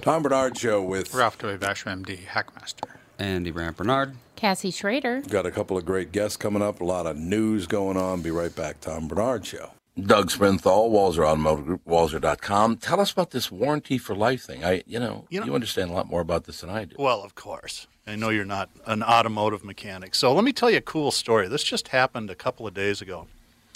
Tom Barnard Show with. Ralph W. Basham, MD, Hackmaster. Andy Brandt Barnard. Cassie Schrader. Got a couple of great guests coming up, a lot of news going on. Be right back. Tom Barnard Show. Doug Sprinthal, Walser Automotive Group, Walser.com. Tell us about this warranty for life thing. I, you know, You know- you understand a lot more about this than I do. Well, of course. I know you're not an automotive mechanic. So let me tell you a cool story. This just happened a couple of days ago.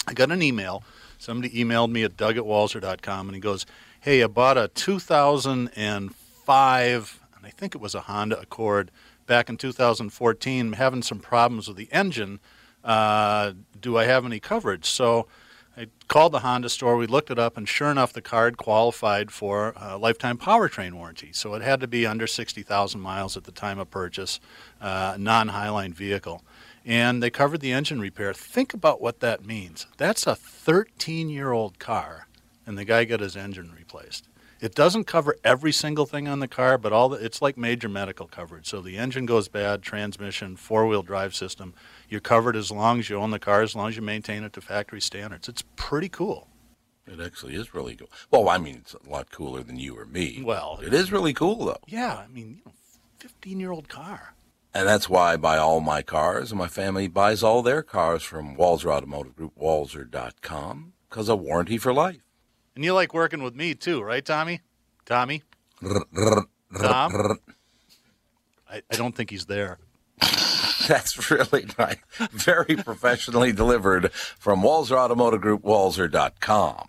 I got an email. Somebody emailed me at doug at walser.com and he goes, Hey, I bought a 2005, and I think it was a Honda Accord back in 2014, having some problems with the engine. Uh, do I have any coverage? So I called the Honda store. We looked it up, and sure enough, the card qualified for a lifetime powertrain warranty. So it had to be under 60,000 miles at the time of purchase, uh, non Highline vehicle. And they covered the engine repair. Think about what that means. That's a 13 year old car, and the guy got his engine replaced. It doesn't cover every single thing on the car, but all the, it's like major medical coverage. So the engine goes bad, transmission, four wheel drive system. You're covered as long as you own the car, as long as you maintain it to factory standards. It's pretty cool. It actually is really cool. Well, I mean, it's a lot cooler than you or me. Well, it is really cool, though. Yeah, I mean, you know, 15 year old car. And that's why I buy all my cars, and my family buys all their cars from Walser Automotive Group, Walser.com, because of warranty for life. And you like working with me too, right, Tommy? Tommy? Tom? I, I don't think he's there. That's really nice. Very professionally delivered from Walser Automotive Group, Walser.com.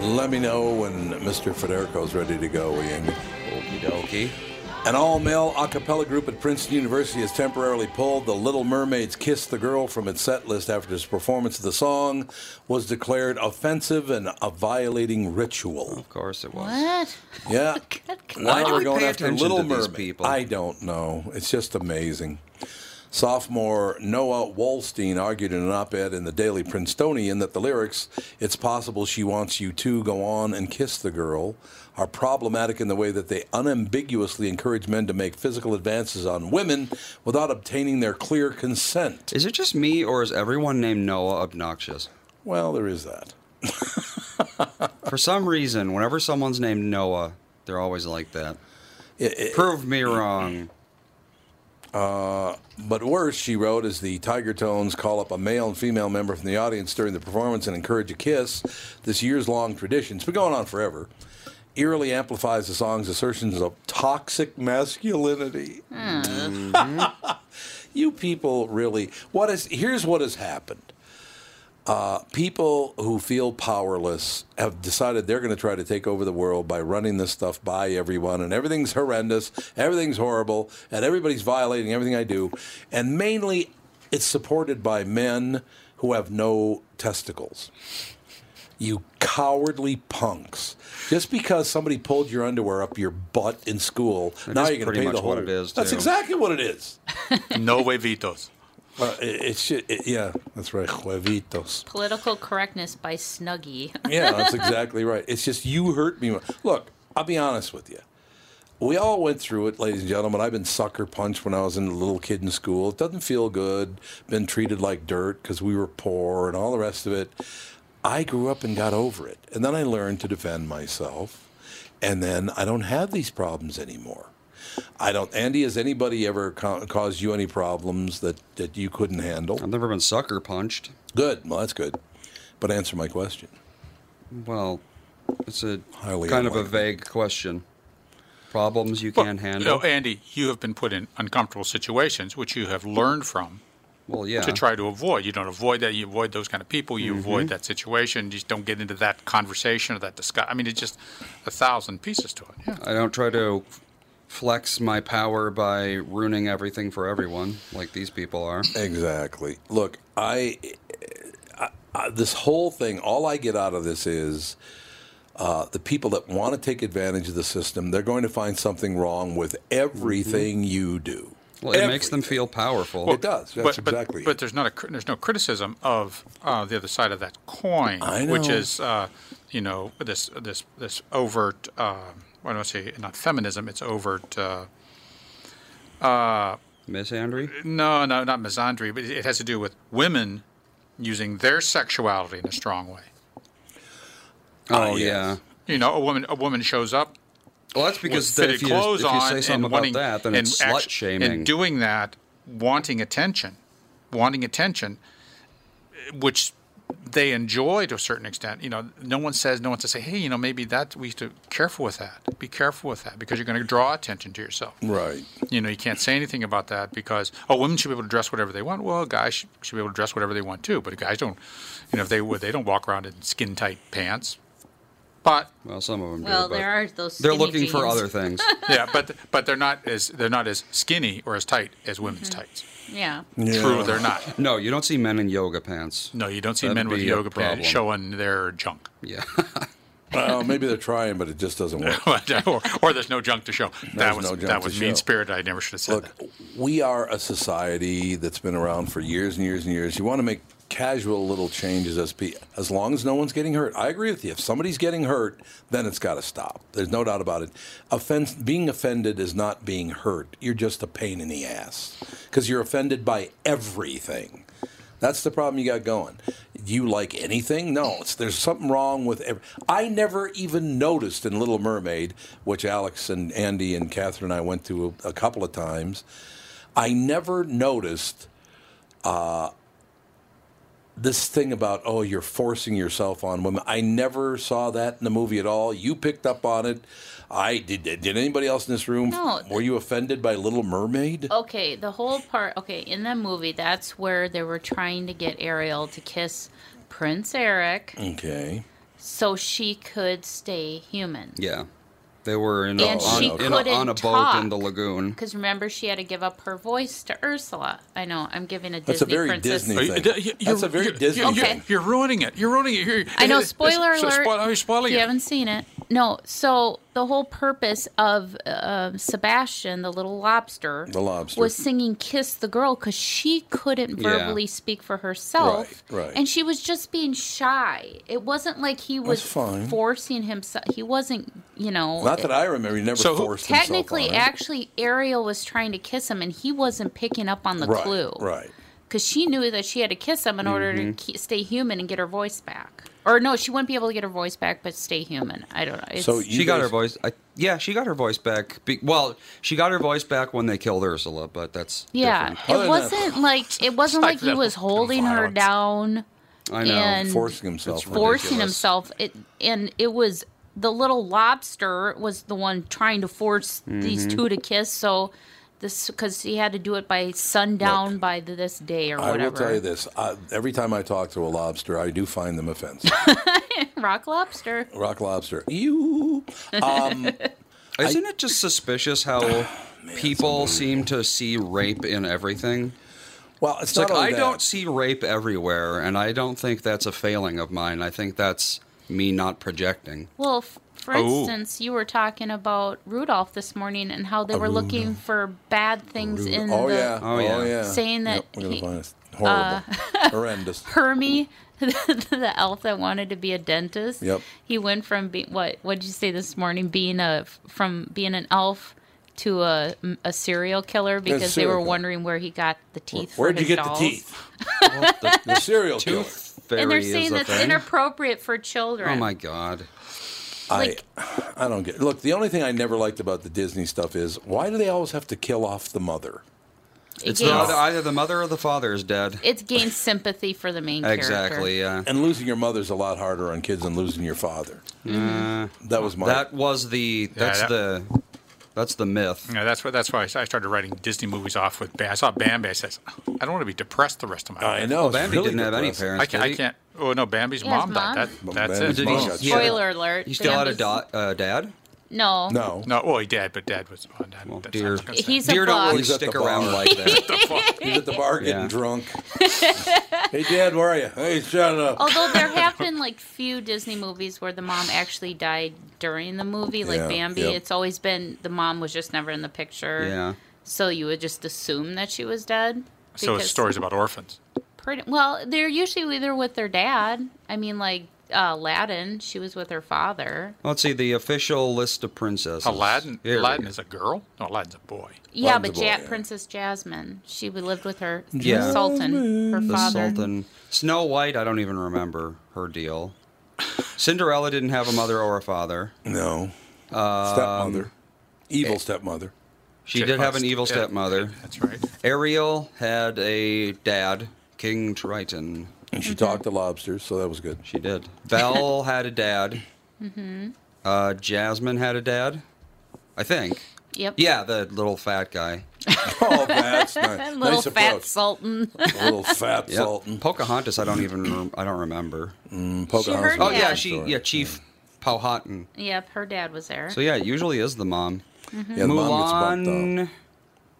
Let me know when Mr. Federico's ready to go, Ian. Okie dokie. An all-male a cappella group at Princeton University has temporarily pulled The Little Mermaid's Kiss the Girl from its set list after its performance of the song was declared offensive and a violating ritual. Of course it was. What? Yeah. Why now do we're we going pay after attention Little to these Mermaid. people? I don't know. It's just amazing. Sophomore Noah Wolstein argued in an op-ed in the Daily Princetonian that the lyrics "It's possible she wants you to go on and kiss the girl" are problematic in the way that they unambiguously encourage men to make physical advances on women without obtaining their clear consent. Is it just me, or is everyone named Noah obnoxious? Well, there is that. For some reason, whenever someone's named Noah, they're always like that. it Prove me wrong. Uh, but worse, she wrote, as the Tiger Tones call up a male and female member from the audience during the performance and encourage a kiss. This years long tradition, it's been going on forever, eerily amplifies the song's assertions of toxic masculinity. you people really, what is, here's what has happened. Uh, people who feel powerless have decided they're going to try to take over the world by running this stuff by everyone, and everything's horrendous, everything's horrible, and everybody's violating everything I do. And mainly, it's supported by men who have no testicles. You cowardly punks. Just because somebody pulled your underwear up your butt in school, It now you're going to pretty pay much the whole. what it is, That's exactly what it is. no huevitos. Uh, it, it's it, yeah, that's right. Huevitos. Political correctness by Snuggie. yeah, that's exactly right. It's just you hurt me. Look, I'll be honest with you. We all went through it, ladies and gentlemen. I've been sucker punched when I was a little kid in school. It doesn't feel good. Been treated like dirt because we were poor and all the rest of it. I grew up and got over it. And then I learned to defend myself. And then I don't have these problems anymore. I don't. Andy, has anybody ever ca- caused you any problems that, that you couldn't handle? I've never been sucker punched. Good. Well, that's good. But answer my question. Well, it's a Highly kind of a unlikely. vague question. Problems you Well, can't handle. No, Andy, you have been put in uncomfortable situations, which you have learned from well, yeah. to try to avoid. You don't avoid that. You avoid those kind of people. You avoid Mm-hmm. that situation. You just don't get into that conversation or that discussion. I mean, it's just a thousand pieces to it. Yeah. I don't try to flex my power by ruining everything for everyone like these people are. Exactly. Look, I, I, I this whole thing. All I get out of this is. Uh, the people that want to take advantage of the system, they're going to find something wrong with everything you do. Well, it makes them feel powerful. It does. That's but, but- exactly. But, there's not a there's no criticism of uh, the other side of that coin, I which is uh, you know this this this overt. Uh, do I say? Not feminism. It's overt. Uh, misandry? no, no, not misandry, but it has to do with women using their sexuality in a strong way. Oh, yes. yeah. You know, a woman a woman shows up Well, that's because if you, clothes if you say something about wanting, that, then it's slut shaming. And doing that, wanting attention, wanting attention, which they enjoy to a certain extent. You know, no one says, no one to say, hey, you know, maybe that we have to careful with that. Be careful with that because you're going to draw attention to yourself. right. You know, you can't say anything about that because oh, women should be able to dress whatever they want. Well, guys should, should be able to dress whatever they want too. But guys don't. You know, if they would, they don't walk around in skin tight pants. But well, some of them well, do. there are those. they're skinny looking for other things. yeah, but but they're not as they're not as skinny or as tight as women's mm-hmm. tights. Yeah. True, they're not. No, you don't see men in yoga pants. No, you don't see That'd men with yoga pants showing their junk, Yeah. Well, maybe they're trying, but it just doesn't work. or, or there's no junk to show. There's that was no junk that to was show. mean spirited. I never should have said Look, that. we are a society that's been around for years and years and years. You want to make casual little changes as pe- as long as no one's getting hurt. I agree with you. If somebody's getting hurt, then it's got to stop. There's no doubt about it. Offense, being offended is not being hurt. You're just a pain in the ass because you're offended by everything. That's the problem you got going. You like anything? No. There's something wrong with. Every, I never even noticed in Little Mermaid, which Alex and Andy and Catherine and I went to a, a couple of times. I never noticed uh, this thing about oh you're forcing yourself on women. I never saw that in the movie at all. You picked up on it. I did. Did anybody else in this room? No. Were you offended by Little Mermaid? Okay, the whole part. Okay, in the movie, that's where they were trying to get Ariel to kiss Prince Eric Okay. so she could stay human. yeah. They were in a, And on, she in a, on a boat talk. in the lagoon. Because remember, she had to give up her voice to Ursula. I know, I'm giving a That's a Disney very princess. Disney Are you- thing. d- you- That's a you're- very you're- Disney you're- Okay. thing. You're ruining it. You're ruining it. You're, I know, it's- spoiler so alert. Spoil, are you spoiling if you it? haven't seen it. No, so the whole purpose of uh, Sebastian, the little lobster, The lobster. was singing "Kiss the Girl" because she couldn't Yeah. verbally speak for herself, Right, right. and she was just being shy. It wasn't like he was fine. forcing himself. He wasn't, you know. Not that I remember. He never So who- forced himself Technically, on it. actually, Ariel was trying to kiss him, and he wasn't picking up on the right, clue. Right. because she knew that she had to kiss him in order Mm-hmm. to ke- stay human and get her voice back. Or no, she wouldn't be able to get her voice back, but stay human. I don't know. It's, So you she got her voice. I, yeah, she got her voice back. Be, well, she got her voice back when they killed Ursula, but that's yeah, different. It wasn't like it wasn't like Like he was holding her down I know. and Forcing himself. forcing ridiculous. himself. It and it was the little lobster was the one trying to force these Mm-hmm. two to kiss. So this because he had to do it by sundown Look, by this day or whatever. I will tell you this: uh, every time I talk to a lobster, I do find them offensive. Rock lobster. Rock lobster, you. Um, Isn't it just suspicious how people seem to see rape in everything? well, it's, It's not like only I that. don't see rape everywhere, and I don't think that's a failing of mine. I think that's me not projecting. Well, f- for Oh. instance, you were talking about Rudolph this morning and how they A were looking for bad things in oh the yeah, oh yeah, saying that Yep, we're gonna he- find it. horrible, uh, horrendous. Hermie, the elf that wanted to be a dentist. Yep. He went from being what? What did you say this morning? Being a from being an elf to a a serial killer because they were killer. wondering where he got the teeth. Where'd for you get dolls. the teeth? the serial killer. And they're saying that's inappropriate for children. Oh my god. I, I don't get. Look, the only thing I never liked about the Disney stuff is why do they always have to kill off the mother? It's gains- the, either the mother or the father is dead. It gains sympathy for the main character. Exactly. Yeah. And losing your mother's a lot harder on kids than losing your father. Uh, That was my. that was the that's that- the that's the myth. Yeah, that's what. That's why I started writing Disney movies off with. Bam. I saw Bambi. I says, I don't want to be depressed the rest of my life. I know. it's Bambi really didn't have any parents. I can't. did I can't. Oh no, Bambi's Yeah, his mom died. That, that's Bambi's it. mom Did he- got he shot. had a- Spoiler alert. He still had a da- uh, dad. No. No. No, well, he did, but Dad was. Oh, that, that's dear. not gonna say. A Deer don't buck. always He's stick around bar. like that. He's at the bar getting Yeah. drunk. hey, Dad, where are you? Hey, shut up. Although there have been like few Disney movies where the mom actually died during the movie, like Yeah, Bambi. yep. It's always been the mom was just never in the picture. Yeah. So you would just assume that she was dead. So it's stories about orphans. Pretty well, they're usually either with their dad. I mean, like Aladdin, she was with her father. Let's see the official list of princesses. Aladdin. Here Aladdin is a girl. No, Aladdin's a boy. Yeah, Aladdin's but a boy, ja- yeah. Princess Jasmine, she lived with her Yeah. Sultan, her the father. Sultan. Snow White. I don't even remember her deal. Cinderella didn't have a mother or a father. No. Um, Stepmother. Evil stepmother. She did have an evil Yeah, stepmother. That's right. Ariel had a dad, King Triton. And she Mm-hmm. talked to lobsters, so that was good. She did. Belle had a dad. Mm-hmm. Uh, Jasmine had a dad. I think. Yep. Yeah, the little fat guy. Oh, that's nice. Little nice fat approach. Sultan. A little fat Yep. Sultan. Pocahontas. I don't even. rem- I don't remember. Mm, Pocahontas heard Oh yeah, good she. Yeah, Chief Powhatan. yep, her dad was there. So yeah, it usually is the mom. Mm-hmm. Yeah, the mom gets bumped up. Mulan.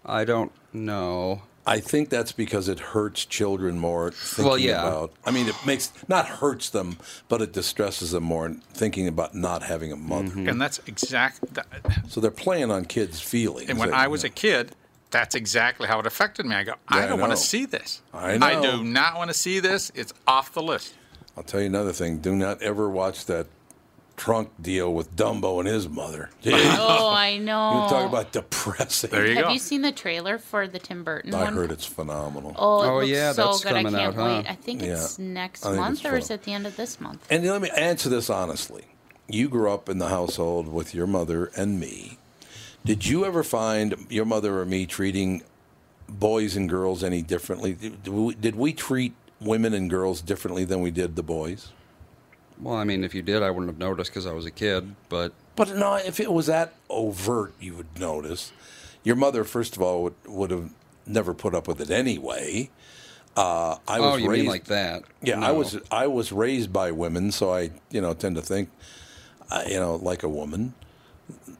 I don't know. I think that's because it hurts children more thinking Well, yeah. about. I mean, it makes not hurts them, but it distresses them more thinking about not having a mother. Mm-hmm. And that's exact. That, So they're playing on kids' feelings. and when They- I was a kid, that's exactly how it affected me. I go, Yeah, I I don't want to see this. I know. I do not want to see this. It's off the list. I'll tell you another thing. Do not ever watch that trunk deal with Dumbo and his mother. Jeez. oh, I know. You talk about depressing. There you Have go. you seen the trailer for the Tim Burton I one? heard it's phenomenal. Oh, it Oh, looks yeah, so that's good. I coming can't out, huh? wait. I think it's Yeah. next think month it's or is full. it the end of this month? And let me answer this honestly. You grew up in the household with your mother and me. Did you ever find your mother or me treating boys and girls any differently? Did we, did we treat women and girls differently than we did the boys? Well, I mean, if you did, I wouldn't have noticed because I was a kid. But But no, if it was that overt, you would notice. Your mother, first of all, would, would have never put up with it anyway. Uh, I was oh, you raised, mean like that? Yeah, I was I was raised by women, so I you know tend to think, uh, you know, like a woman.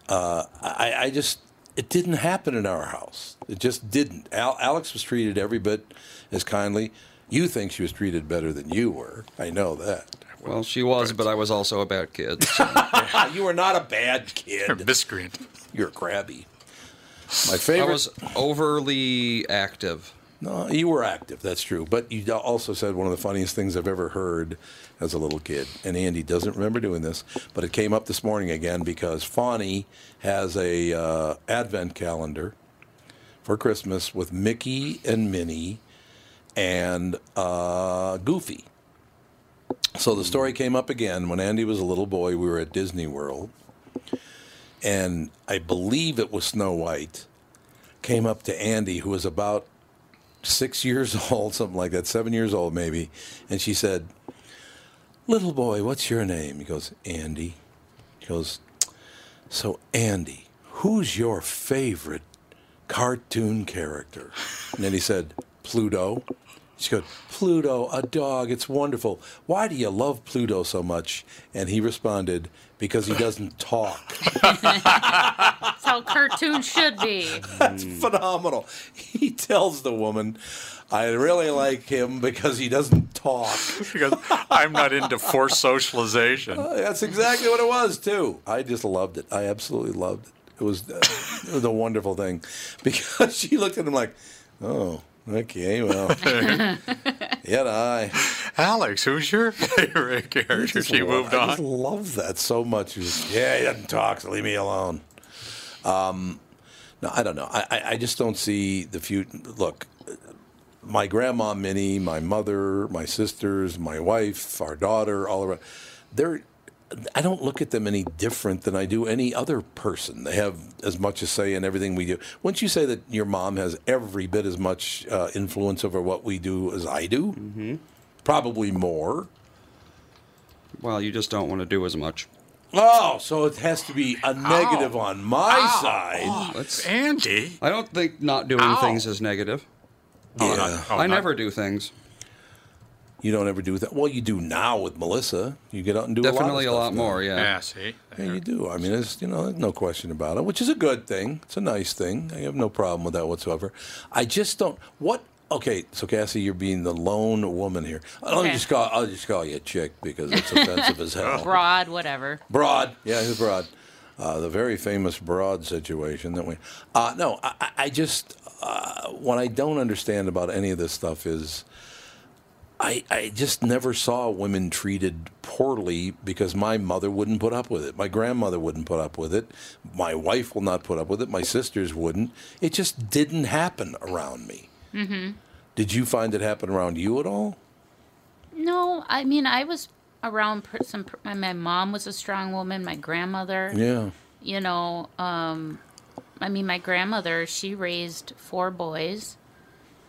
Uh, I, I just it didn't happen in our house. It just didn't. Al, Alex was treated every bit as kindly. You think she was treated better than you were. I know that. Well, she was, but I was also a bad kid. so- you were not a bad kid. Miscreant. You're crabby. My I favorite. was overly active. No, you were active. That's true. But you also said one of the funniest things I've ever heard as a little kid. And Andy doesn't remember doing this, but it came up this morning again because Fawny has a uh, advent calendar for Christmas with Mickey and Minnie and uh, Goofy. So the story came up again when Andy was a little boy. We were at Disney World, and I believe it was Snow White came up to Andy, who was about six years old, something like that, seven years old maybe, and she said, "Little boy, what's your name?" He goes, "Andy." He goes, "So Andy, who's your favorite cartoon character?" And then he said, "Pluto." She goes, Pluto, a dog, it's wonderful. Why do you love Pluto so much? And he responded, because he doesn't talk. That's how cartoons should be. That's phenomenal. He tells the woman, I really like him because he doesn't talk. because I'm not into forced socialization. Uh, that's exactly what it was, too. I just loved it. I absolutely loved it. It was, uh, it was a wonderful thing because she looked at him like, oh, okay, well, yet I. Alex, who's your favorite character? She moved I on. just love that so much. He was, yeah, he doesn't talk, so leave me alone. Um, no, I don't know. I, I, I just don't see the future. Look, my grandma Minnie, my mother, my sisters, my wife, our daughter, all around, they're. I don't look at them any different than I do any other person. They have as much a say in everything we do. Once you say that your mom has every bit as much uh, influence over what we do as I do, Mm-hmm. probably more. Well, you just don't want to do as much. Oh, so it has to be a negative on my side. That's, Andy. I don't think not doing Ow. things is negative. Oh, Yeah. not- oh, I not- never do things. You don't ever do that. Well, you do now with Melissa. You get out and do Definitely a a lot, lot of stuff now. more, yeah. Yeah, see. Yeah, you do. I mean, there's you know, there's no question about it, which is a good thing. It's a nice thing. I have no problem with that whatsoever. I just don't. What? Okay, so Cassie, you're being the lone woman here. I'll Okay. just call. I'll just call you a chick because it's offensive as hell. Broad, whatever. Broad. Yeah, he's broad. Uh, the very famous broad situation that we. Uh, no, I, I- I just uh, what I don't understand about any of this stuff is. I, I just never saw women treated poorly because my mother wouldn't put up with it. My grandmother wouldn't put up with it. My wife will not put up with it. My sisters wouldn't. It just didn't happen around me. Mm-hmm. Did you find it happen around you at all? No, I mean I was around some. My my mom was a strong woman. My grandmother. Yeah. You know, um, I mean, my grandmother she raised four boys.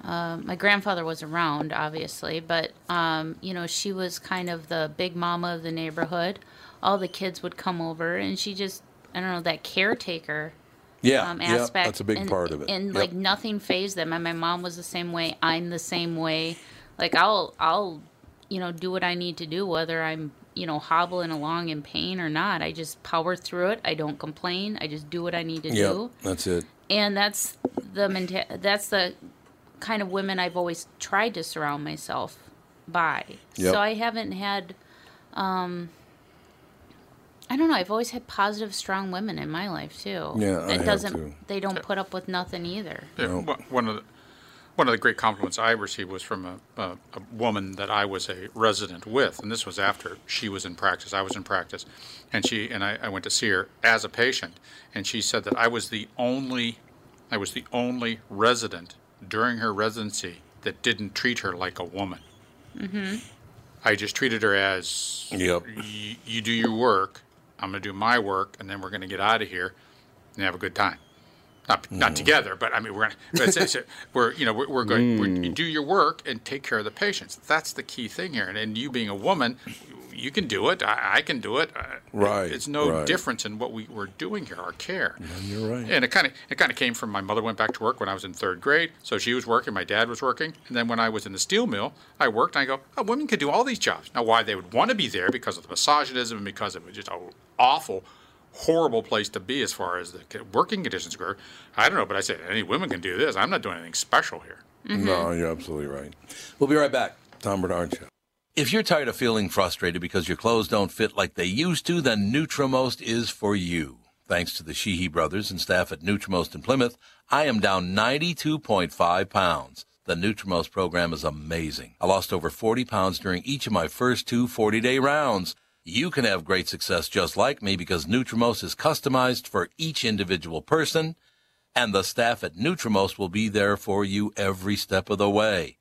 Uh, my grandfather was around, obviously, but um, you know, she was kind of the big mama of the neighborhood. All the kids would come over, and she just, I don't know, that caretaker Yeah. um, yeah. aspect. That's a big and, part of it. And Yep. like nothing phased them. And my mom was the same way. I'm the same way. Like I'll I'll you know do what I need to do whether I'm you know hobbling along in pain or not. I just power through it. I don't complain. I just do what I need to Yep, do. That's it. And that's the menta- that's the kind of women I've always tried to surround myself by. Yep. So I haven't had um I don't know. I've always had positive, strong women in my life too. Yeah, I have, doesn't. too. They don't put up with nothing either. Yeah, one- one of the one of the great compliments I received was from a, a, a woman that I was a resident with, and this was after she was in practice. I was in practice, and she and I, I went to see her as a patient, and she said that I was the only, I was the only resident during her residency that didn't treat her like a woman. Mm-hmm. I just treated her as Yep. y- you do your work, I'm going to do my work, and then we're going to get out of here and have a good time. Not, not together, but I mean, we're gonna, we're you know we're, we're going we're, do your work and take care of the patients. That's the key thing here. And, and you being a woman, you can do it. I, I can do it. Uh, Right, It's no right. difference in what we were doing here, our care. You're right. And it kind of it kind of came from my mother went back to work when I was in third grade, so she was working, my dad was working, and then when I was in the steel mill, I worked. and I go, oh, women could do all these jobs. Now, why they would want to be there because of the misogynism and because it was just awful, horrible place to be as far as the working conditions go. I don't know, but I said any women can do this. I'm not doing anything special here. Mm-hmm. No, you're absolutely right. We'll be right back. Tom Barnard Show. If you're tired of feeling frustrated because your clothes don't fit like they used to, then Nutrimost is for you. Thanks to the Sheehy brothers and staff at Nutrimost in Plymouth, I am down 92.5 pounds. The Nutrimost program is amazing. I lost over 40 pounds during each of my first two 40-day rounds. You can have great success just like me because Nutrimost is customized for each individual person, and the staff at Nutrimost will be there for you every step of the way.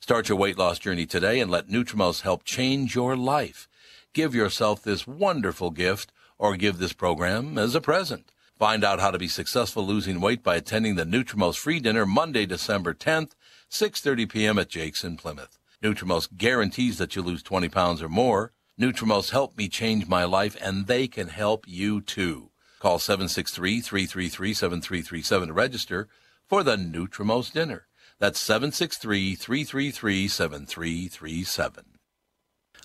Start your weight loss journey today and let Nutrimos help change your life. Give yourself this wonderful gift or give this program as a present. Find out how to be successful losing weight by attending the Nutrimos free dinner Monday, December 10th, 6:30 p.m. at Jake's in Plymouth. Nutrimos guarantees that you lose 20 pounds or more. Nutrimos helped me change my life and they can help you too. Call 763-333-7337 to register for the Nutrimos dinner. That's 763 333 7337.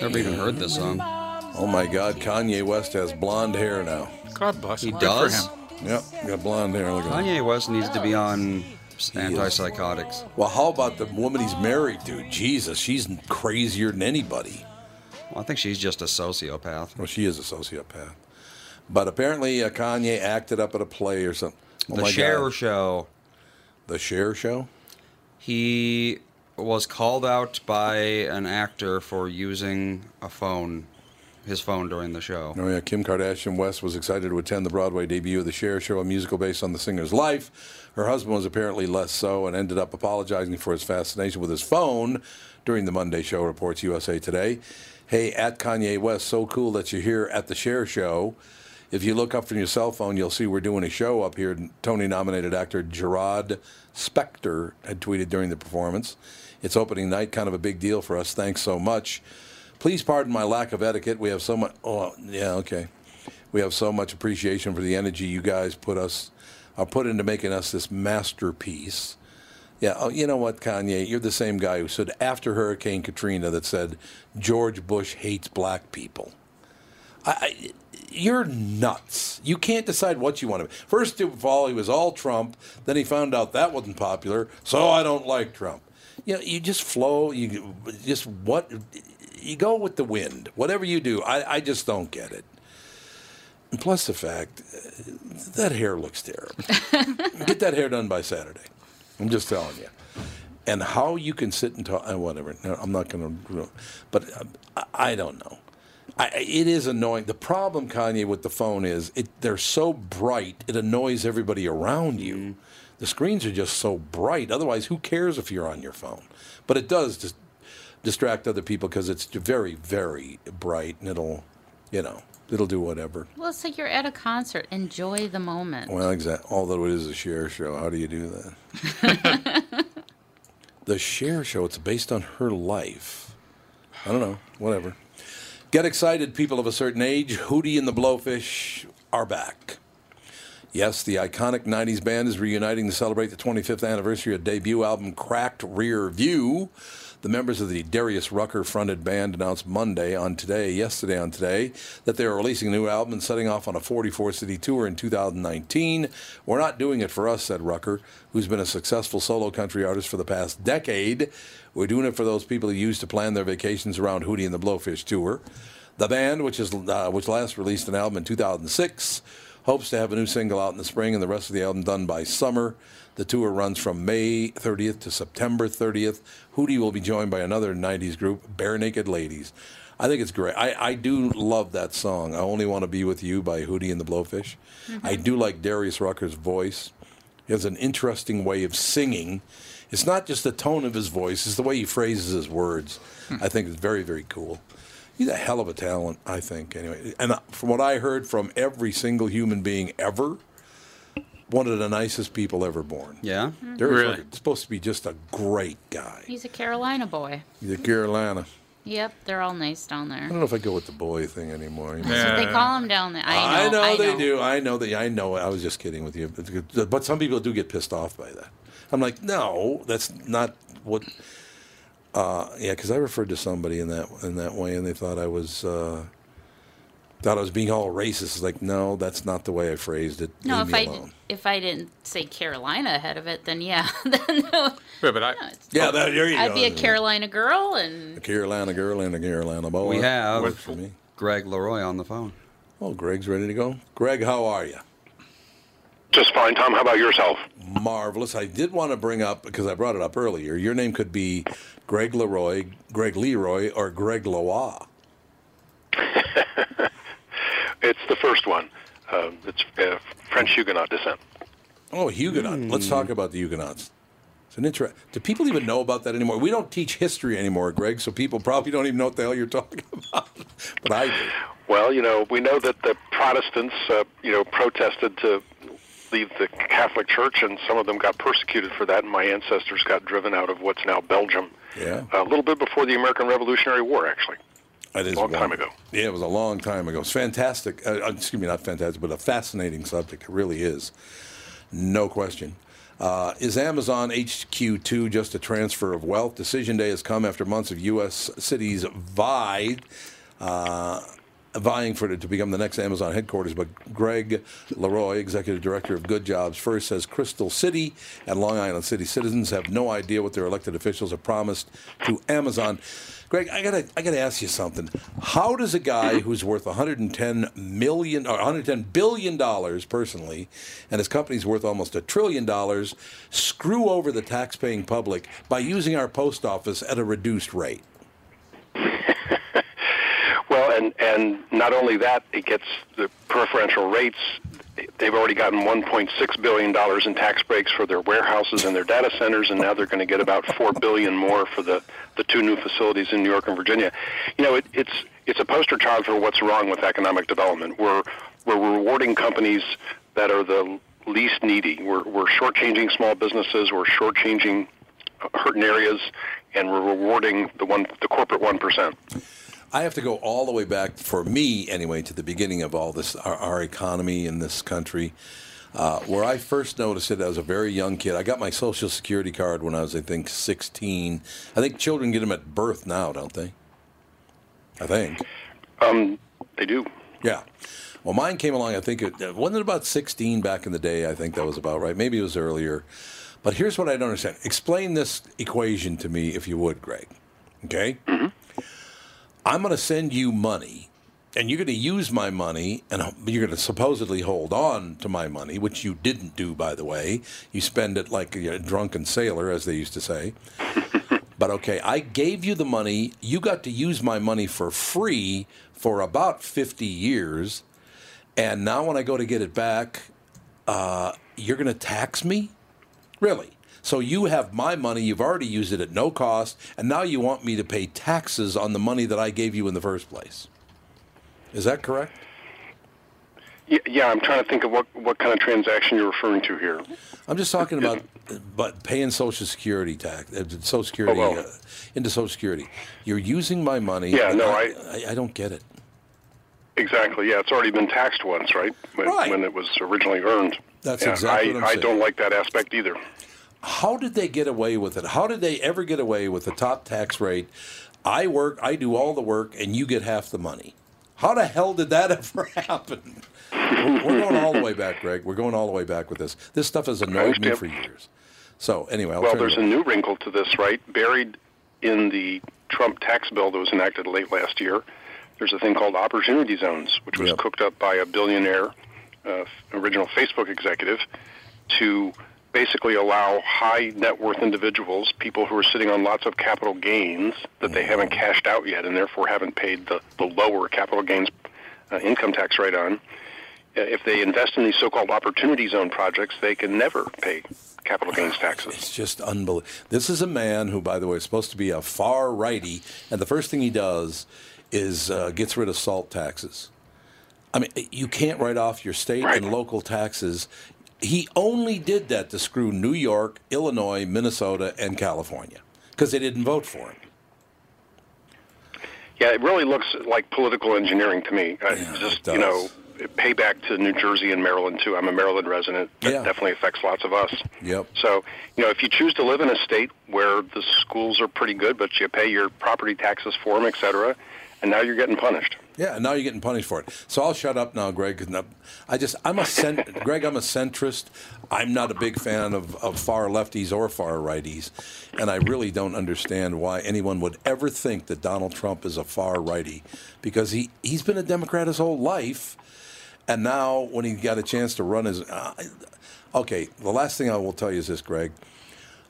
Never even heard this song. Oh my God, Kanye West has blonde hair now. God bless He does? Yep, got blonde hair. Look at Kanye West needs to be on antipsychotics. Well, how about the woman he's married to? Jesus, she's crazier than anybody. Well, I think she's just a sociopath. Well, she is a sociopath. But apparently, uh, Kanye acted up at a play or something. Oh the Cher Show the Cher Show? He was called out by an actor for using a phone, his phone during the show. Oh yeah, Kim Kardashian West was excited to attend the Broadway debut of the Cher Show, a musical based on the singer's life. Her husband was apparently less so and ended up apologizing for his fascination with his phone during the Monday show, reports USA Today. Hey, at Kanye West, so cool that you're here at the Cher Show. If you look up from your cell phone, you'll see we're doing a show up here. Tony nominated actor Jarrod Spector had tweeted during the performance. It's opening night, kind of a big deal for us. Thanks so much. Please pardon my lack of etiquette. We have so much. Oh, yeah, okay. We have so much appreciation for the energy you guys put us uh, put into making us this masterpiece. Yeah, oh, you know what, Kanye? You're the same guy who said after Hurricane Katrina that said George Bush hates black people. I, I you're nuts. You can't decide what you want to be. First of all, he was all Trump. Then he found out that wasn't popular, so I don't like Trump. You know, you just flow. You just what you go with the wind. Whatever you do, I, I just don't get it. And plus the fact that hair looks terrible. get that hair done by Saturday. I'm just telling you. And how you can sit and talk, uh, whatever. No, I'm not going to, but uh, I don't know. I, it is annoying. The problem, Kanye, with the phone is it, they're so bright, it annoys everybody around you. Mm. The screens are just so bright. Otherwise, who cares if you're on your phone? But it does just distract other people because it's very, very bright and it'll, you know, it'll do whatever. Well, it's like you're at a concert. Enjoy the moment. Well, exactly. Although it is a Cher show, how do you do that? the Cher show, it's based on her life. I don't know. Whatever. Get excited, people of a certain age. Hootie and the Blowfish are back. Yes, the iconic 90s band is reuniting to celebrate the 25th anniversary of debut album Cracked Rear View. The members of the Darius Rucker fronted band announced Monday on Today, yesterday on Today, that they are releasing a new album and setting off on a 44 city tour in 2019. We're not doing it for us, said Rucker, who's been a successful solo country artist for the past decade. We're doing it for those people who used to plan their vacations around Hootie and the Blowfish tour. The band, which is uh, which last released an album in 2006, hopes to have a new single out in the spring and the rest of the album done by summer. The tour runs from May 30th to September 30th. Hootie will be joined by another 90s group, Barenaked Ladies. I think it's great. I, I do love that song. I Only Want to Be With You by Hootie and the Blowfish. Mm-hmm. I do like Darius Rucker's voice. He has an interesting way of singing it's not just the tone of his voice; it's the way he phrases his words. Hmm. I think it's very, very cool. He's a hell of a talent, I think. Anyway, and uh, from what I heard from every single human being ever, one of the nicest people ever born. Yeah, mm-hmm. they're really? supposed to be just a great guy. He's a Carolina boy. He's a Carolina. Yep, they're all nice down there. I don't know if I go with the boy thing anymore. That's yeah. what they call them down there. I know. I know, I they do. I know that. I know. I was just kidding with you, but some people do get pissed off by that. I'm like, no, that's not what. Uh, yeah, because I referred to somebody in that in that way, and they thought I was uh, thought I was being all racist. It's like, no, that's not the way I phrased it. No, Leave if me I alone. if I didn't say Carolina ahead of it, then yeah, then no, Yeah, but I no, yeah, that, there you I'd go. be a Carolina girl, and A Carolina girl and a Carolina boy. We have. Works for me. Greg LeRoy on the phone. Oh, Greg's ready to go. Greg, how are you? Just fine, Tom. How about yourself? Marvelous. I did want to bring up because I brought it up earlier. Your name could be Greg Leroy, Greg Leroy, or Greg Leroy. It's the first one. Uh, it's uh, French Huguenot descent. Oh, Huguenot. Let's talk about the Huguenots. It's an interest. Do people even know about that anymore? We don't teach history anymore, Greg, so people probably don't even know what the hell you're talking about. but I do. Well, you know, we know that the Protestants, uh, you know, protested to leave the Catholic Church, and some of them got persecuted for that. And my ancestors got driven out of what's now Belgium. Yeah. A little bit before the American Revolutionary War, actually. It is a Long time ago. Yeah, it was a long time ago. It's fantastic. Uh, uh, excuse me, not fantastic, but a fascinating subject. It really is. No question. Uh, is Amazon HQ2 just a transfer of wealth? Decision day has come after months of U.S. cities vied, uh, vying for it to become the next Amazon headquarters. But Greg LeRoy, executive director of Good Jobs First, says Crystal City and Long Island City citizens have no idea what their elected officials have promised to Amazon. Greg, I gotta, I gotta ask you something. How does a guy who's worth 110 million or 110 billion dollars personally, and his company's worth almost a trillion dollars, screw over the tax-paying public by using our post office at a reduced rate? Well, and and not only that, it gets the preferential rates. They've already gotten 1.6 billion dollars in tax breaks for their warehouses and their data centers, and now they're going to get about four billion more for the the two new facilities in New York and Virginia. You know, it, it's it's a poster child for what's wrong with economic development. We're we're rewarding companies that are the least needy. We're we're shortchanging small businesses. We're shortchanging hurting areas, and we're rewarding the one the corporate one percent. I have to go all the way back, for me anyway, to the beginning of all this, our, our economy in this country, uh, where I first noticed it as a very young kid. I got my Social Security card when I was, I think, 16. I think children get them at birth now, don't they? I think. Um, they do. Yeah. Well, mine came along, I think, it, uh, wasn't it about 16 back in the day? I think that was about right. Maybe it was earlier. But here's what I don't understand. Explain this equation to me, if you would, Greg. Okay? I'm going to send you money, and you're going to use my money, and you're going to supposedly hold on to my money, which you didn't do, by the way. You spend it like a drunken sailor, as they used to say. But okay, I gave you the money. You got to use my money for free for about 50 years. And now when I go to get it back, uh, you're going to tax me? Really? So you have my money, you've already used it at no cost, and now you want me to pay taxes on the money that I gave you in the first place. Is that correct? Yeah, I'm trying to think of what, what kind of transaction you're referring to here. I'm just talking about but paying Social Security tax, uh, Social Security Oh, well. uh, into Social Security. You're using my money. Yeah, no, I, I, I don't get it. Exactly. Yeah, it's already been taxed once, right? When, Right. when it was originally earned. That's Yeah, exactly I, what I'm I don't like that aspect either. How did they get away with it? How did they ever get away with the top tax rate? I work, I do all the work, and you get half the money. How the hell did that ever happen? We're going all the way back, Greg. We're going all the way back with this. This stuff has annoyed me for years. So anyway, I'll well, there's a new wrinkle to this, right? Buried in the Trump tax bill that was enacted late last year, there's a thing called opportunity zones, which was Yep. cooked up by a billionaire, uh, original Facebook executive, to basically allow high net worth individuals, people who are sitting on lots of capital gains that they haven't cashed out yet and therefore haven't paid the, the lower capital gains uh, income tax rate on, uh, if they invest in these so-called opportunity zone projects, they can never pay capital gains taxes. It's just unbelievable. This is a man who, by the way, is supposed to be a far righty, and the first thing he does is uh, gets rid of salt taxes. I mean, you can't write off your state Right. and local taxes. He only did that to screw New York, Illinois, Minnesota, and California because they didn't vote for him. Yeah, it really looks like political engineering to me. Uh, Yeah, just you know, payback to New Jersey and Maryland too. I'm a Maryland resident. That Yeah. definitely affects lots of us. Yep. So, you know, if you choose to live in a state where the schools are pretty good, but you pay your property taxes for them, et cetera, and now you're getting punished. Yeah, now you're getting punished for it. So I'll shut up now, Greg. I just, I'm a cent- Greg. I'm a centrist. I'm not a big fan of, of far lefties or far righties, and I really don't understand why anyone would ever think that Donald Trump is a far righty, because he he's been a Democrat his whole life, and now when he got a chance to run his, uh, okay. The last thing I will tell you is this, Greg.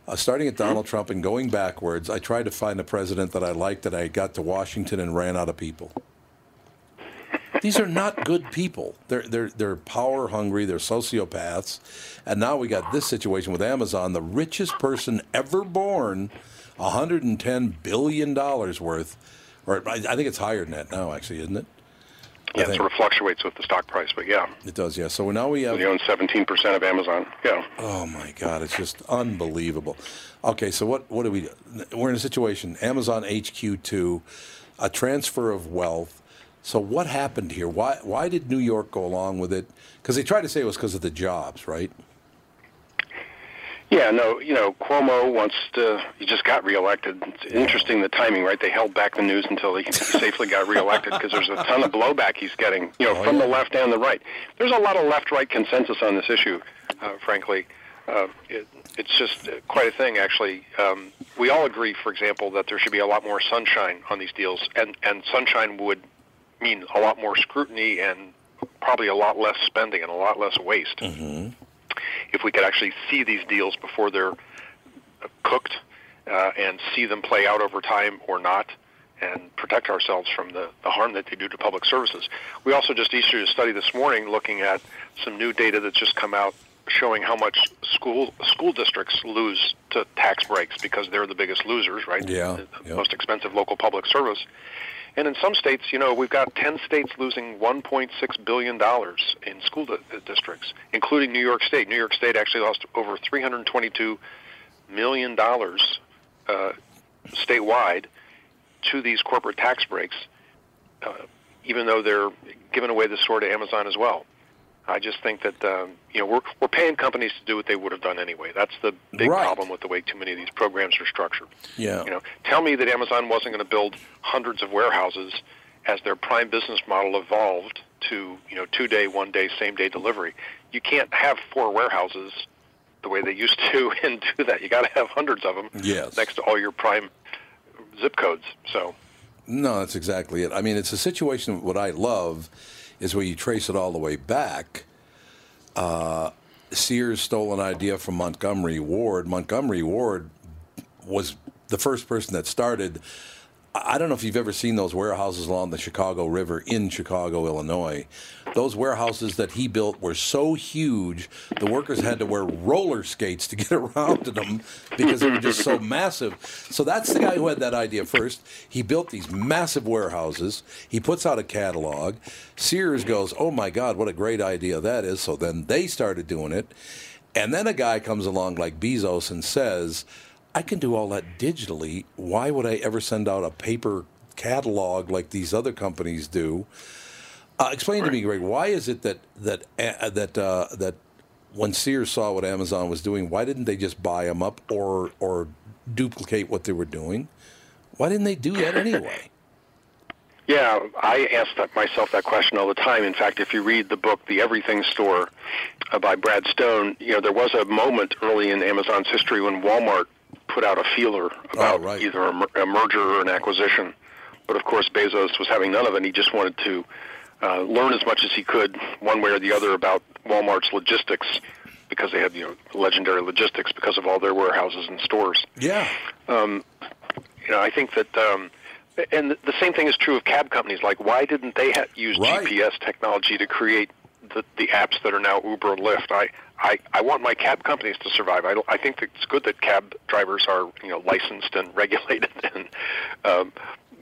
Uh, starting at Donald Trump and going backwards, I tried to find a president that I liked, that I got to Washington and ran out of people. These are not good people. They're they're they're power hungry. They're sociopaths, and now we got this situation with Amazon, the richest person ever born, 110 billion dollars worth, or I, I think it's higher than that now, actually, isn't it? Yeah, it sort of fluctuates with the stock price, but yeah, It does, yeah. So now we have. he owns 17% of Amazon. Yeah. Oh my God, it's just unbelievable. Okay, so what what do we? Do? We're in a situation. Amazon HQ two, a transfer of wealth. So what happened here? Why why did New York go along with it? Because they tried to say it was because of the jobs, right? Yeah, no, you know, Cuomo wants to, he just got reelected. It's interesting the timing, right? They held back the news until he safely got reelected because there's a ton of blowback he's getting, you know, Oh, from yeah. the left and the right. There's a lot of left right consensus on this issue, uh, frankly. Uh, it, it's just uh, quite a thing, actually. Um, we all agree, for example, that there should be a lot more sunshine on these deals, and, and sunshine would mean a lot more scrutiny and probably a lot less spending and a lot less waste if we could actually see these deals before they're cooked uh, and see them play out over time or not and protect ourselves from the, the harm that they do to public services. We also just issued a study this morning looking at some new data that's just come out showing how much school school districts lose to tax breaks because they're the biggest losers, right? Yeah, The, the yep. most expensive local public service. And in some states, you know, we've got 10 states losing $1.6 billion in school di- districts, including New York State. New York State actually lost over $322 million uh, statewide to these corporate tax breaks, uh, even though they're giving away the store to Amazon as well. I just think that um, you know we're we're paying companies to do what they would have done anyway. That's the big Right. problem with the way too many of these programs are structured. Yeah. You know, tell me that Amazon wasn't going to build hundreds of warehouses as their prime business model evolved to you know two day, one day, same day delivery. You can't have four warehouses the way they used to and do that. You got to have hundreds of them Yes. next to all your prime zip codes. So No, that's exactly it. I mean, it's a situation. What I love is where you trace it all the way back. Uh, Sears stole an idea from Montgomery Ward. Montgomery Ward was the first person that started. I don't know if you've ever seen those warehouses along the Chicago River in Chicago, Illinois. Those warehouses that he built were so huge, the workers had to wear roller skates to get around to them because they were just so massive. So that's the guy who had that idea first. He built these massive warehouses. He puts out a catalog. Sears goes, "Oh my God, what a great idea that is!" So then they started doing it, and then a guy comes along like Bezos and says, I can do all that digitally. Why would I ever send out a paper catalog like these other companies do? Uh, explain to me, Greg. Why is it that that uh, that uh, that when Sears saw what Amazon was doing, why didn't they just buy them up or or duplicate what they were doing? Why didn't they do that anyway? Yeah, I ask that myself that question all the time. In fact, if you read the book The Everything Store uh, by Brad Stone, you know there was a moment early in Amazon's history when Walmart put out a feeler about right. either a, mer- a merger or an acquisition. But of course, Bezos was having none of it. and He just wanted to uh, learn as much as he could, one way or the other, about Walmart's logistics because they had you know legendary logistics because of all their warehouses and stores Yeah, you know, I think that, um, and the same thing is true of cab companies. Like, why didn't they ha- use Right. GPS technology to create the, the apps that are now Uber and Lyft? I, I, I want my cab companies to survive. I, I think that it's good that cab drivers are, you know, licensed and regulated and um,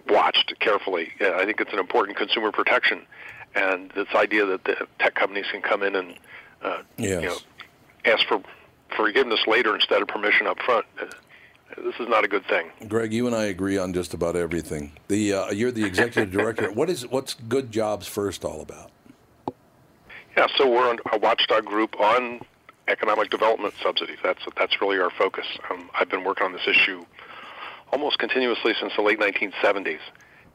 watched carefully. Yeah, I think it's an important consumer protection. And this idea that the tech companies can come in and, uh, Yes. you know, ask for forgiveness later instead of permission up front. Uh, this is not a good thing. Greg, you and I agree on just about everything. The uh, you're the executive director. What is what's Good Jobs First all about? Yeah, so we're a watchdog group on economic development subsidies. That's that's really our focus. Um, I've been working on this issue almost continuously since the late 1970s,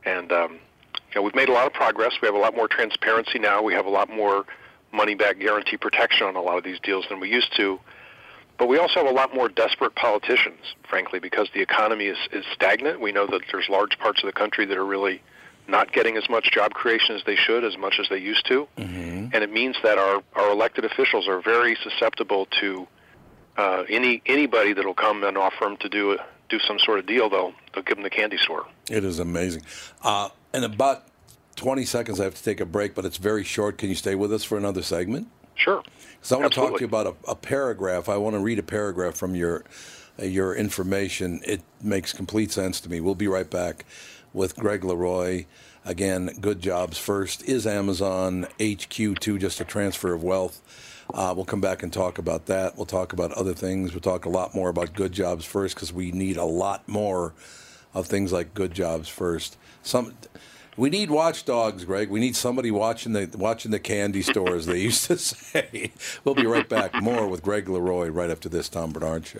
and um, you know we've made a lot of progress. We have a lot more transparency now. We have a lot more money-back guarantee protection on a lot of these deals than we used to. But we also have a lot more desperate politicians, frankly, because the economy is, is stagnant. We know that there's large parts of the country that are really not getting as much job creation as they should, as much as they used to. Mm-hmm. And it means that our, our elected officials are very susceptible to uh, any anybody that will come and offer them to do a, do some sort of deal. They'll they'll give them the candy store. It is amazing. Uh, in about 20 seconds, I have to take a break, but it's very short. Can you stay with us for another segment? Sure. Because I want to talk to you about a, a, paragraph. I want to read a paragraph from your uh, your information. It makes complete sense to me. We'll be right back with Greg LeRoy. Again, good jobs first. Is Amazon HQ2 just a transfer of wealth? Uh, we'll come back and talk about that. We'll talk about other things. We'll talk a lot more about good jobs first because we need a lot more of things like good jobs first. Some we need watchdogs, Greg. We need somebody watching the watching the candy stores. they used to say. We'll be right back. More with Greg LeRoy right after this Tom Barnard show.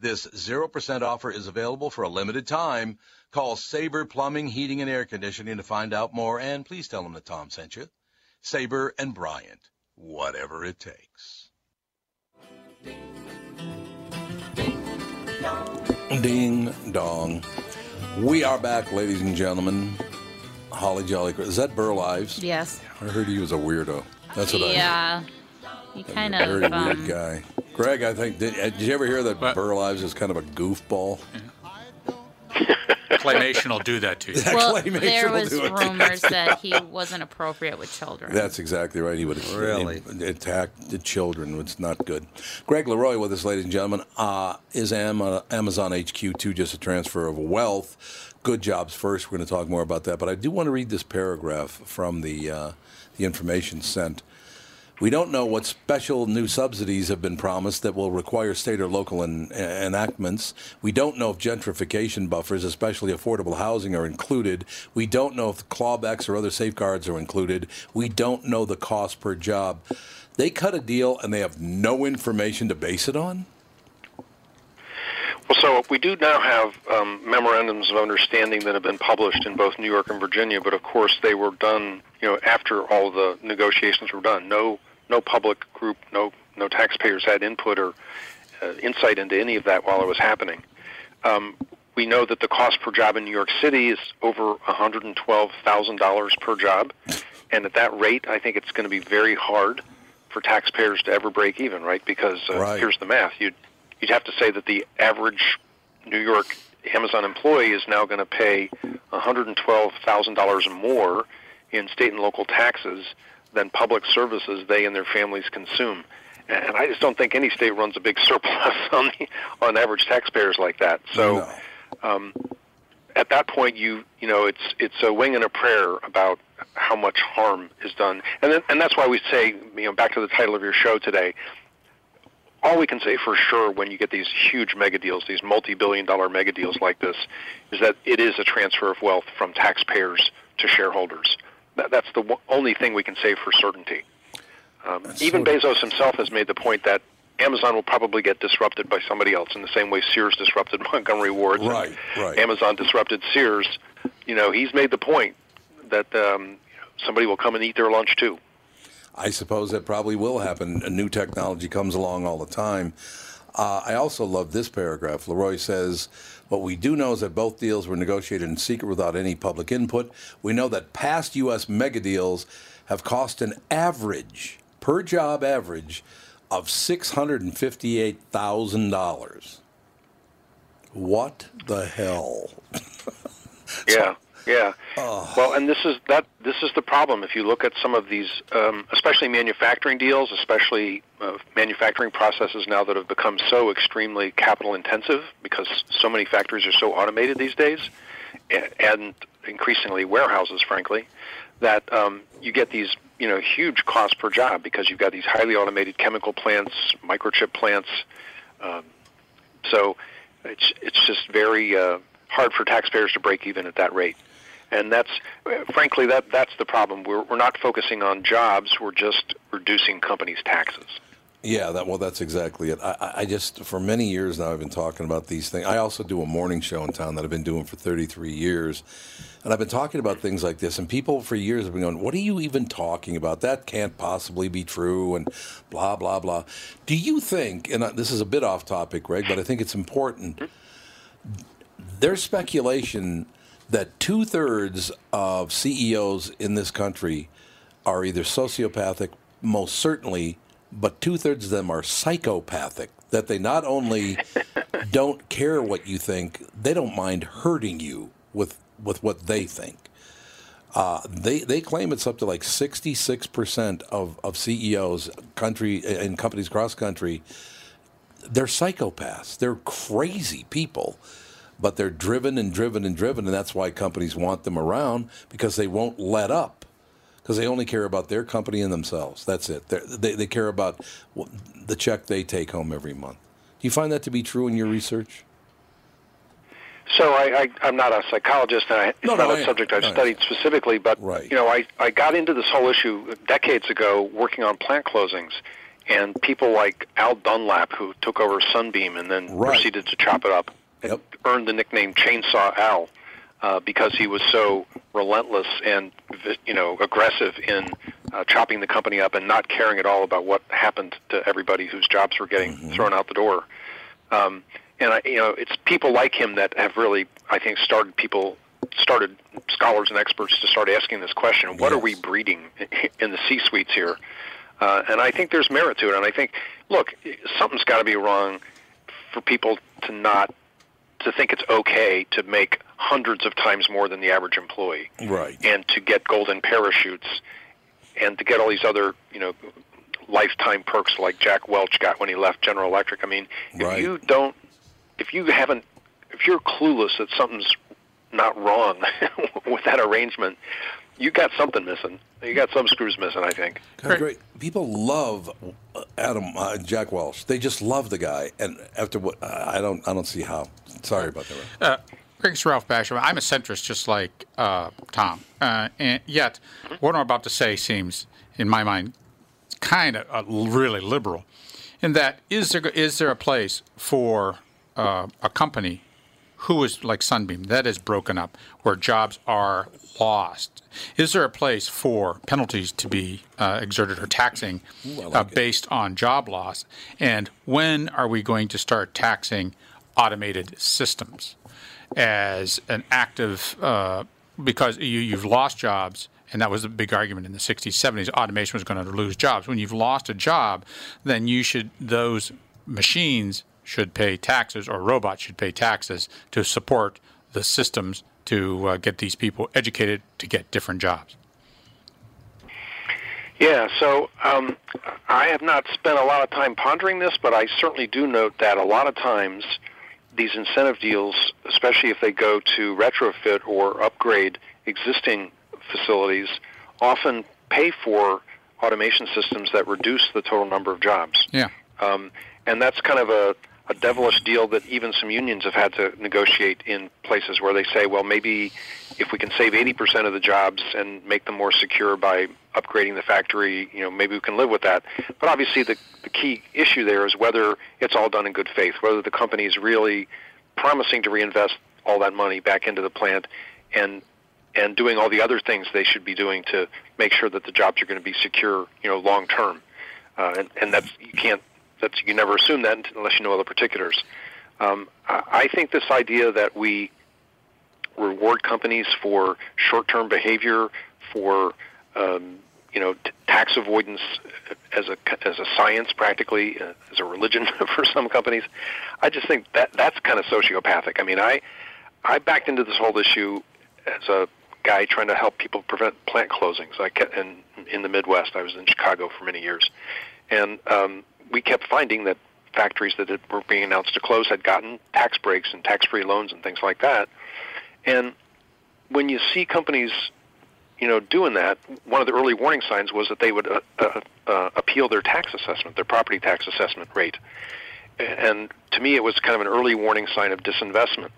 This 0% offer is available for a limited time. Call Sabre Plumbing, Heating, and Air Conditioning to find out more, and please tell them that Tom sent you. Sabre and Bryant, whatever it takes. Ding dong. We are back, ladies and gentlemen. Holly Jolly. Is that Burl Ives? Yes. I heard he was a weirdo. That's what yeah. I. Yeah. He kind of. Very um, weird guy. Greg, I think did, uh, did you ever hear that what? Burl Ives is kind of a goofball? Claymation will do that to you. Well, there was rumors that he wasn't appropriate with children. That's exactly right. He would really attack the children. It's not good. Greg LeRoy with us, ladies and gentlemen. Uh, is uh, Amazon HQ2 just a transfer of wealth? Good jobs first. We're going to talk more about that. But I do want to read this paragraph from the uh, the information sent. We don't know what special new subsidies have been promised that will require state or local en- enactments. We don't know if gentrification buffers, especially affordable housing, are included. We don't know if clawbacks or other safeguards are included. We don't know the cost per job. They cut a deal and they have no information to base it on? Well, so we do now have um, memorandums of understanding that have been published in both New York and Virginia, but of course they were done, you know, after all the negotiations were done. No no public group, no no taxpayers had input or uh, insight into any of that while it was happening. Um, we know that the cost per job in New York City is over $112,000 per job, and at that rate, I think it's going to be very hard for taxpayers to ever break even, right? Because uh, right. here's the math: you'd you'd have to say that the average New York Amazon employee is now going to pay $112,000 more in state and local taxes than public services they and their families consume. And I just don't think any state runs a big surplus on the, on average taxpayers like that. So, no. um, at that point, you you know it's it's a wing and a prayer about how much harm is done, and then, and that's why we say you know back to the title of your show today. all we can say for sure when you get these huge mega deals, these multi-billion dollar mega deals like this, is that it is a transfer of wealth from taxpayers to shareholders. That, that's the only thing we can say for certainty. Um, even Bezos himself has made the point that Amazon will probably get disrupted by somebody else in the same way Sears disrupted Montgomery Ward. Right, right. Amazon disrupted Sears. You know, he's made the point that um, somebody will come and eat their lunch too. I suppose that probably will happen. A new technology comes along all the time. Uh, I also love this paragraph. LeRoy says, What we do know is that both deals were negotiated in secret without any public input. We know that past U.S. mega deals have cost an average, per job average, of $658,000. What the hell? yeah. Yeah. Oh. Well, and this is that. This is the problem. If you look at some of these, um, especially manufacturing deals, especially uh, manufacturing processes now that have become so extremely capital intensive because so many factories are so automated these days, and increasingly warehouses, frankly, that um, you get these you know huge costs per job because you've got these highly automated chemical plants, microchip plants. Um, so it's it's just very uh, hard for taxpayers to break even at that rate and that's frankly that that's the problem. We're we're not focusing on jobs. We're just reducing companies' taxes. Yeah, that well, that's exactly it. I, I just for many years now I've been talking about these things. I also do a morning show in town that I've been doing for 33 years, and I've been talking about things like this. And people for years have been going, "What are you even talking about? That can't possibly be true." And blah blah blah. Do you think? And this is a bit off topic, Greg, but I think it's important. There's speculation that two thirds of CEOs in this country are either sociopathic, most certainly, but two thirds of them are psychopathic. That they not only don't care what you think, they don't mind hurting you with with what they think. Uh, they they claim it's up to like sixty six percent of of CEOs country in companies cross country. They're psychopaths. They're crazy people but they're driven and driven and driven, and that's why companies want them around because they won't let up because they only care about their company and themselves. That's it. they they care about the check they take home every month. Do you find that to be true in your research? So I, I, am not a psychologist, and I, it's no, not no, a subject I've studied specifically. But right. you know, I, I got into this whole issue decades ago working on plant closings, and people like Al Dunlap, who took over Sunbeam and then right. proceeded to chop it up yep. earned the nickname Chainsaw Al uh, because he was so relentless and you know aggressive in uh, chopping the company up and not caring at all about what happened to everybody whose jobs were getting mm-hmm. thrown out the door. Um, and I, you know, it's people like him that have really, I think, started people started scholars and experts to start asking this question: What yes. are we breeding in the C-suites here? Uh, and I think there's merit to it. And I think, look, something's got to be wrong for people to not to think it's okay to make hundreds of times more than the average employee, right? And to get golden parachutes, and to get all these other, you know, lifetime perks like Jack Welch got when he left General Electric. I mean, if right. you don't, if you haven't, if you're clueless that something's not wrong with that arrangement, you got something missing. You got some screws missing, I think. Great. great. People love uh, Adam uh, Jack Welch. They just love the guy, and after what I don't, I don't see how. Sorry about that. Uh, Thanks, Ralph Basham. I'm a centrist, just like uh, Tom. Uh, and yet, what I'm about to say seems, in my mind, kind of uh, really liberal. In that, is there is there a place for uh, a company who is like Sunbeam that is broken up, where jobs are lost? Is there a place for penalties to be uh, exerted or taxing Ooh, like uh, based on job loss? And when are we going to start taxing automated systems as an active uh, because you, you've lost jobs and that was a big argument in the 60s 70s automation was going to lose jobs when you've lost a job then you should those machines should pay taxes or robots should pay taxes to support the systems to uh, get these people educated to get different jobs yeah, so um, I have not spent a lot of time pondering this, but I certainly do note that a lot of times these incentive deals, especially if they go to retrofit or upgrade existing facilities, often pay for automation systems that reduce the total number of jobs. Yeah. Um, and that's kind of a a devilish deal that even some unions have had to negotiate in places where they say, well, maybe if we can save 80% of the jobs and make them more secure by upgrading the factory, you know, maybe we can live with that. But obviously, the, the key issue there is whether it's all done in good faith, whether the company is really promising to reinvest all that money back into the plant and and doing all the other things they should be doing to make sure that the jobs are going to be secure, you know, long term. Uh, and, and that's you can't that's you never assume that unless you know the particulars. Um, I think this idea that we reward companies for short-term behavior, for um, you know t- tax avoidance as a as a science, practically uh, as a religion for some companies, I just think that that's kind of sociopathic. I mean, I I backed into this whole issue as a guy trying to help people prevent plant closings. I kept in in the Midwest. I was in Chicago for many years, and um, we kept finding that factories that were being announced to close had gotten tax breaks and tax-free loans and things like that. And when you see companies, you know, doing that, one of the early warning signs was that they would uh, uh, uh, appeal their tax assessment, their property tax assessment rate. And to me, it was kind of an early warning sign of disinvestment.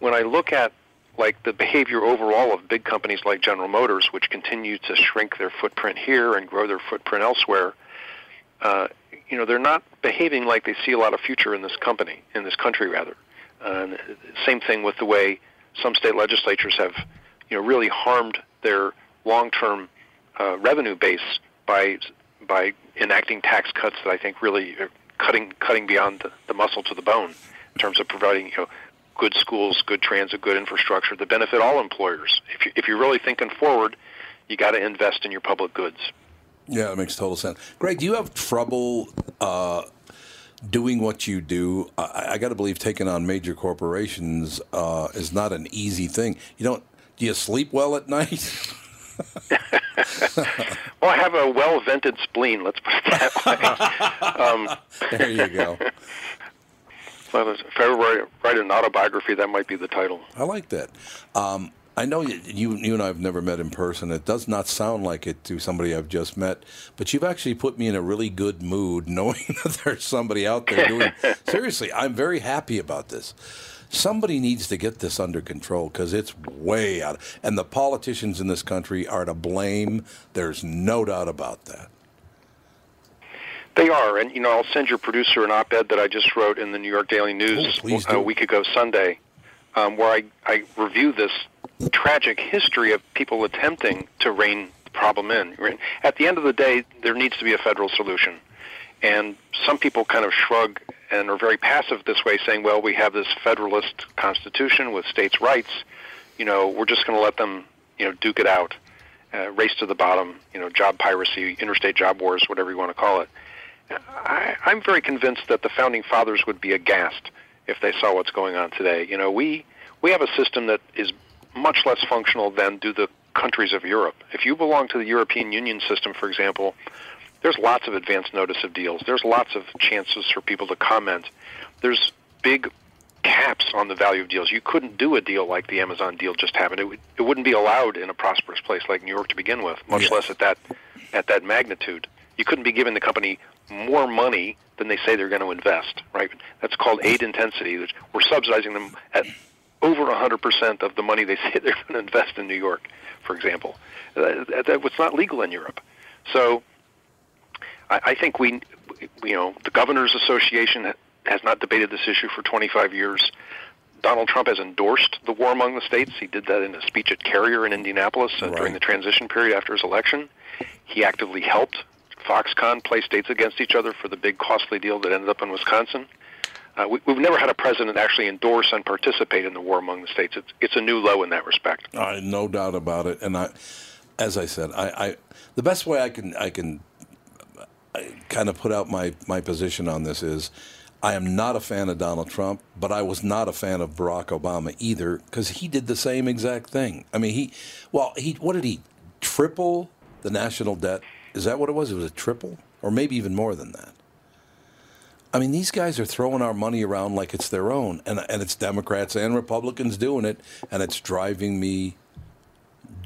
When I look at like the behavior overall of big companies like General Motors, which continue to shrink their footprint here and grow their footprint elsewhere, uh, you know, they're not behaving like they see a lot of future in this company, in this country rather. Uh, same thing with the way some state legislatures have, you know, really harmed their long-term uh, revenue base by by enacting tax cuts that I think really are cutting cutting beyond the, the muscle to the bone in terms of providing you know good schools, good transit, good infrastructure that benefit all employers. If you, if you're really thinking forward, you got to invest in your public goods. Yeah, that makes total sense. Greg, do you have trouble uh, doing what you do? I, I got to believe taking on major corporations uh, is not an easy thing. You don't. Do you sleep well at night? well, I have a well vented spleen. Let's put it that way. um, there you go. If I were write an autobiography, that might be the title. I like that. Um, I know you, you and I have never met in person. It does not sound like it to somebody I've just met, but you've actually put me in a really good mood knowing that there's somebody out there doing. seriously, I'm very happy about this. Somebody needs to get this under control because it's way out. And the politicians in this country are to blame. There's no doubt about that. They are, and you know, I'll send your producer an op-ed that I just wrote in the New York Daily News oh, a week ago Sunday, um, where I, I review this tragic history of people attempting to rein the problem in. At the end of the day, there needs to be a federal solution. And some people kind of shrug and are very passive this way, saying, well, we have this federalist constitution with states' rights. You know, we're just going to let them, you know, duke it out, uh, race to the bottom, you know, job piracy, interstate job wars, whatever you want to call it. I, I'm very convinced that the founding fathers would be aghast if they saw what's going on today. You know, we we have a system that is much less functional than do the countries of Europe. If you belong to the European Union system, for example, there's lots of advance notice of deals. There's lots of chances for people to comment. There's big caps on the value of deals. You couldn't do a deal like the Amazon deal just happened. It, would, it wouldn't be allowed in a prosperous place like New York to begin with, much yes. less at that at that magnitude. You couldn't be giving the company more money than they say they're going to invest, right? That's called aid intensity. We're subsidizing them at over 100% of the money they say they're going to invest in New York, for example. That, that was not legal in Europe. So I, I think we, you know, the Governors Association has not debated this issue for 25 years. Donald Trump has endorsed the war among the states. He did that in a speech at Carrier in Indianapolis uh, right. during the transition period after his election. He actively helped Foxconn play states against each other for the big costly deal that ended up in Wisconsin. Uh, we, have never had a president actually endorse and participate in the war among the states. It's, it's a new low in that respect. Uh, no doubt about it. And I, as I said, I, I the best way I can I can I kind of put out my, my position on this is I am not a fan of Donald Trump, but I was not a fan of Barack Obama either because he did the same exact thing. I mean, he, well, he what did he triple the national debt? Is that what it was? It was a triple, or maybe even more than that. I mean, these guys are throwing our money around like it's their own, and and it's Democrats and Republicans doing it, and it's driving me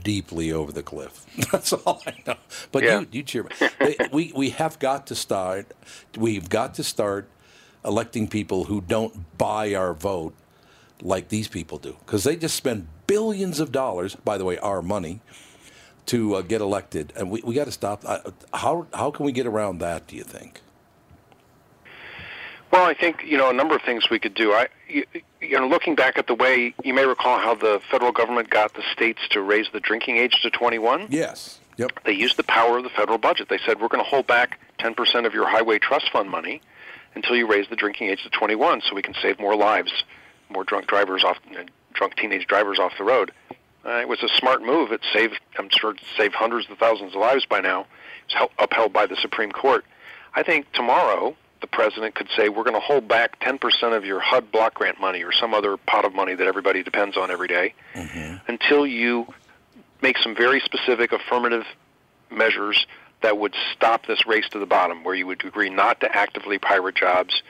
deeply over the cliff. That's all I know. But yeah. you, you cheer me. we we have got to start. We've got to start electing people who don't buy our vote like these people do, because they just spend billions of dollars, by the way, our money, to uh, get elected, and we, we got to stop. Uh, how how can we get around that? Do you think? Well, I think you know a number of things we could do. I, you, you know, looking back at the way you may recall how the federal government got the states to raise the drinking age to 21. Yes. Yep. They used the power of the federal budget. They said we're going to hold back 10% of your highway trust fund money until you raise the drinking age to 21, so we can save more lives, more drunk drivers off, drunk teenage drivers off the road. Uh, it was a smart move. It saved, I'm sure, it saved hundreds of thousands of lives by now. It's upheld by the Supreme Court. I think tomorrow the president could say, we're going to hold back 10% of your HUD block grant money or some other pot of money that everybody depends on every day mm-hmm. until you make some very specific affirmative measures that would stop this race to the bottom, where you would agree not to actively pirate jobs.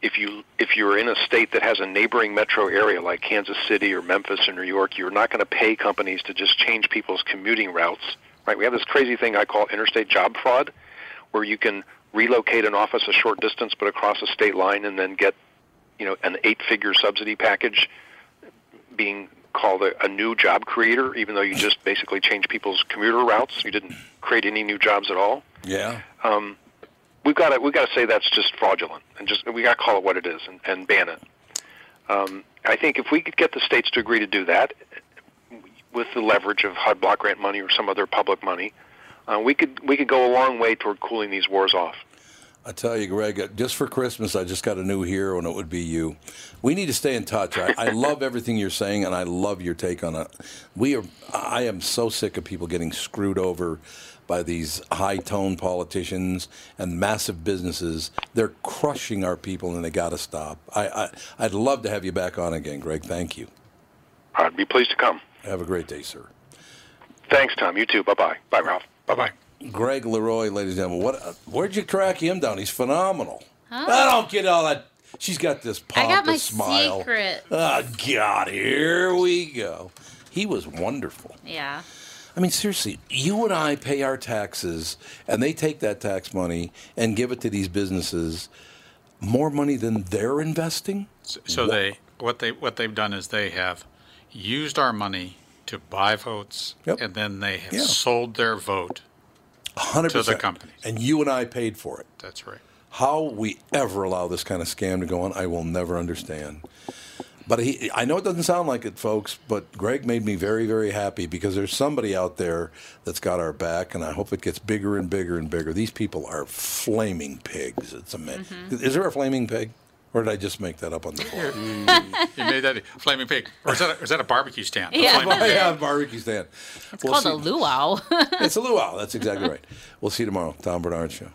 If you if you're in a state that has a neighboring metro area like Kansas City or Memphis or New York, you're not going to pay companies to just change people's commuting routes. Right? We have this crazy thing I call interstate job fraud, where you can relocate an office a short distance but across a state line and then get you know an eight figure subsidy package being called a, a new job creator even though you just basically changed people's commuter routes. You didn't create any new jobs at all. Yeah. Um, we've got to we've got to say that's just fraudulent and just we got to call it what it is and, and ban it. Um, I think if we could get the states to agree to do that with the leverage of HUD block grant money or some other public money uh, we could we could go a long way toward cooling these wars off. I tell you, Greg, uh, just for Christmas, I just got a new hero, and it would be you. We need to stay in touch. I, I love everything you're saying, and I love your take on it. We are. I am so sick of people getting screwed over by these high-tone politicians and massive businesses. They're crushing our people, and they got to stop. I, I I'd love to have you back on again, Greg. Thank you. I'd be pleased to come. Have a great day, sir. Thanks, Tom. You too. Bye bye. Bye, Ralph. Bye bye. Greg LeRoy, ladies and gentlemen. What? Uh, where'd you track him down? He's phenomenal. Huh? I don't get all that. She's got this pompous I got my smile. secret. Oh God, here we go. He was wonderful. Yeah. I mean, seriously, you and I pay our taxes, and they take that tax money and give it to these businesses. More money than they're investing. So, so what? they what they what they've done is they have used our money to buy votes, yep. and then they have yeah. sold their vote 100%. to the company. And you and I paid for it. That's right. How we ever allow this kind of scam to go on, I will never understand. But he, I know it doesn't sound like it, folks, but Greg made me very, very happy because there's somebody out there that's got our back, and I hope it gets bigger and bigger and bigger. These people are flaming pigs. It's amazing. Mm-hmm. Is there a flaming pig? Or did I just make that up on the floor? Mm. you made that a flaming pig, or is that a, is that a barbecue stand? Yeah, a yeah, barbecue stand. It's we'll called see. a luau. it's a luau. That's exactly right. We'll see you tomorrow. Tom Barnard Show.